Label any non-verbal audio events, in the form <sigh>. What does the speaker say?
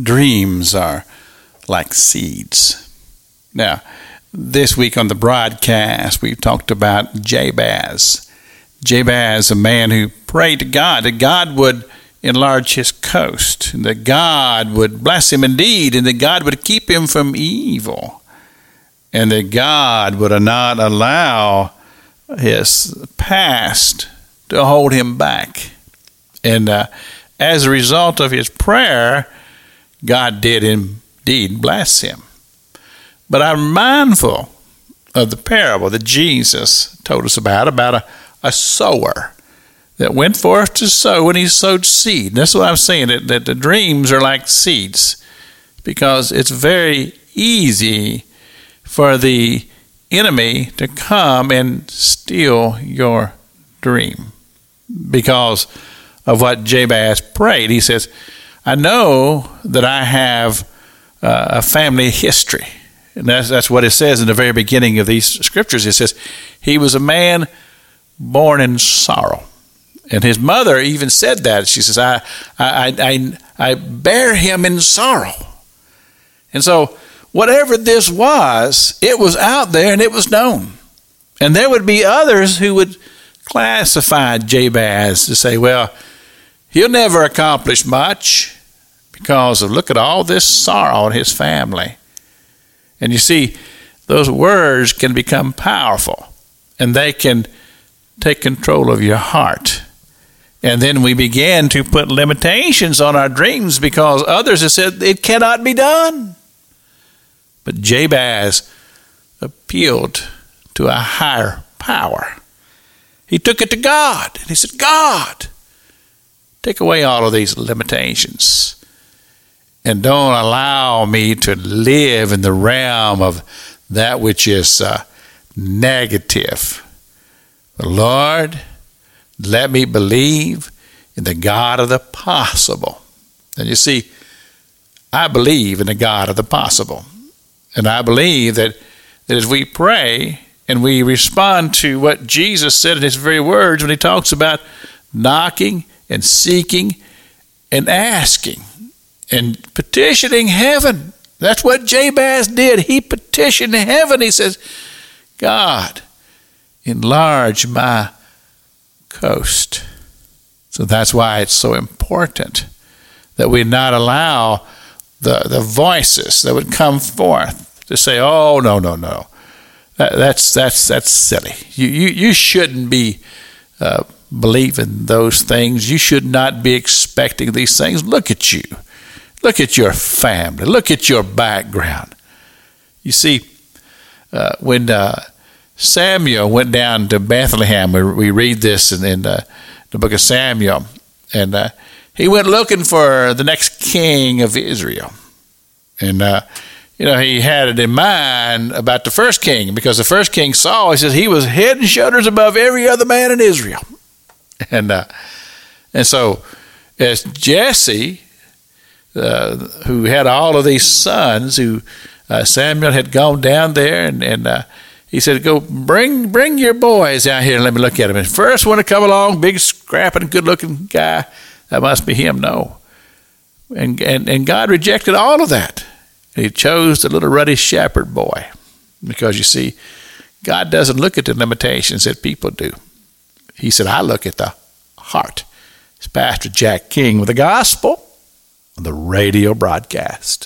dreams are like seeds. Now, this week on the broadcast, we talked about Jabez. Jabez, a man who prayed to God that God would enlarge his coast, and that God would bless him indeed, and that God would keep him from evil, and that God would not allow his past to hold him back. And uh, as a result of his prayer, God did indeed bless him. But I'm mindful of the parable that Jesus told us about, about a, a sower that went forth to sow and he sowed seed. That's what I'm saying, that, that the dreams are like seeds because it's very easy for the enemy to come and steal your dream because of what Jabez prayed. He says, I know that I have uh, a family history. And that's, that's what it says in the very beginning of these scriptures. It says, He was a man born in sorrow. And his mother even said that. She says, I, I, I, I bear him in sorrow. And so, whatever this was, it was out there and it was known. And there would be others who would classify Jabez to say, well, he'll never accomplish much because of look at all this sorrow in his family. And you see, those words can become powerful and they can take control of your heart. And then we began to put limitations on our dreams because others have said it cannot be done. But Jabez appealed to a higher power. He took it to God and he said, God, take away all of these limitations and don't allow me to live in the realm of that which is uh, negative. Lord, let me believe in the God of the possible. And you see, I believe in the God of the possible. And I believe that, that as we pray and we respond to what Jesus said in his very words when he talks about knocking and seeking and asking and petitioning heaven. That's what Jabez did. He petitioned heaven. He says, God, enlarge my coast. So that's why it's so important that we not allow the, the voices that would come forth to say, oh, no, no, no. That, that's, that's, that's silly. You, you, you shouldn't be uh, believing those things. You should not be expecting these things. Look at you. Look at your family. Look at your background. You see, uh, when uh, Samuel went down to Bethlehem. We, we read this in, in the, the, book of Samuel. And uh, he went looking for the next king of Israel. And, uh, you know, he had it in mind about the first king because the first king Saul, he says he was head and shoulders above every other man in Israel. <laughs> And, uh, and so, as Jesse, uh, who had all of these sons, who uh, Samuel had gone down there and, and he said, "Go bring bring your boys out here and let me look at them." And first one to come along, big scrapping, good looking guy, that must be him. No, and and and God rejected all of that. He chose the little ruddy shepherd boy, because you see, God doesn't look at the limitations that people do. He said, "I look at the heart." It's Pastor Jack King with the gospel on the radio broadcast.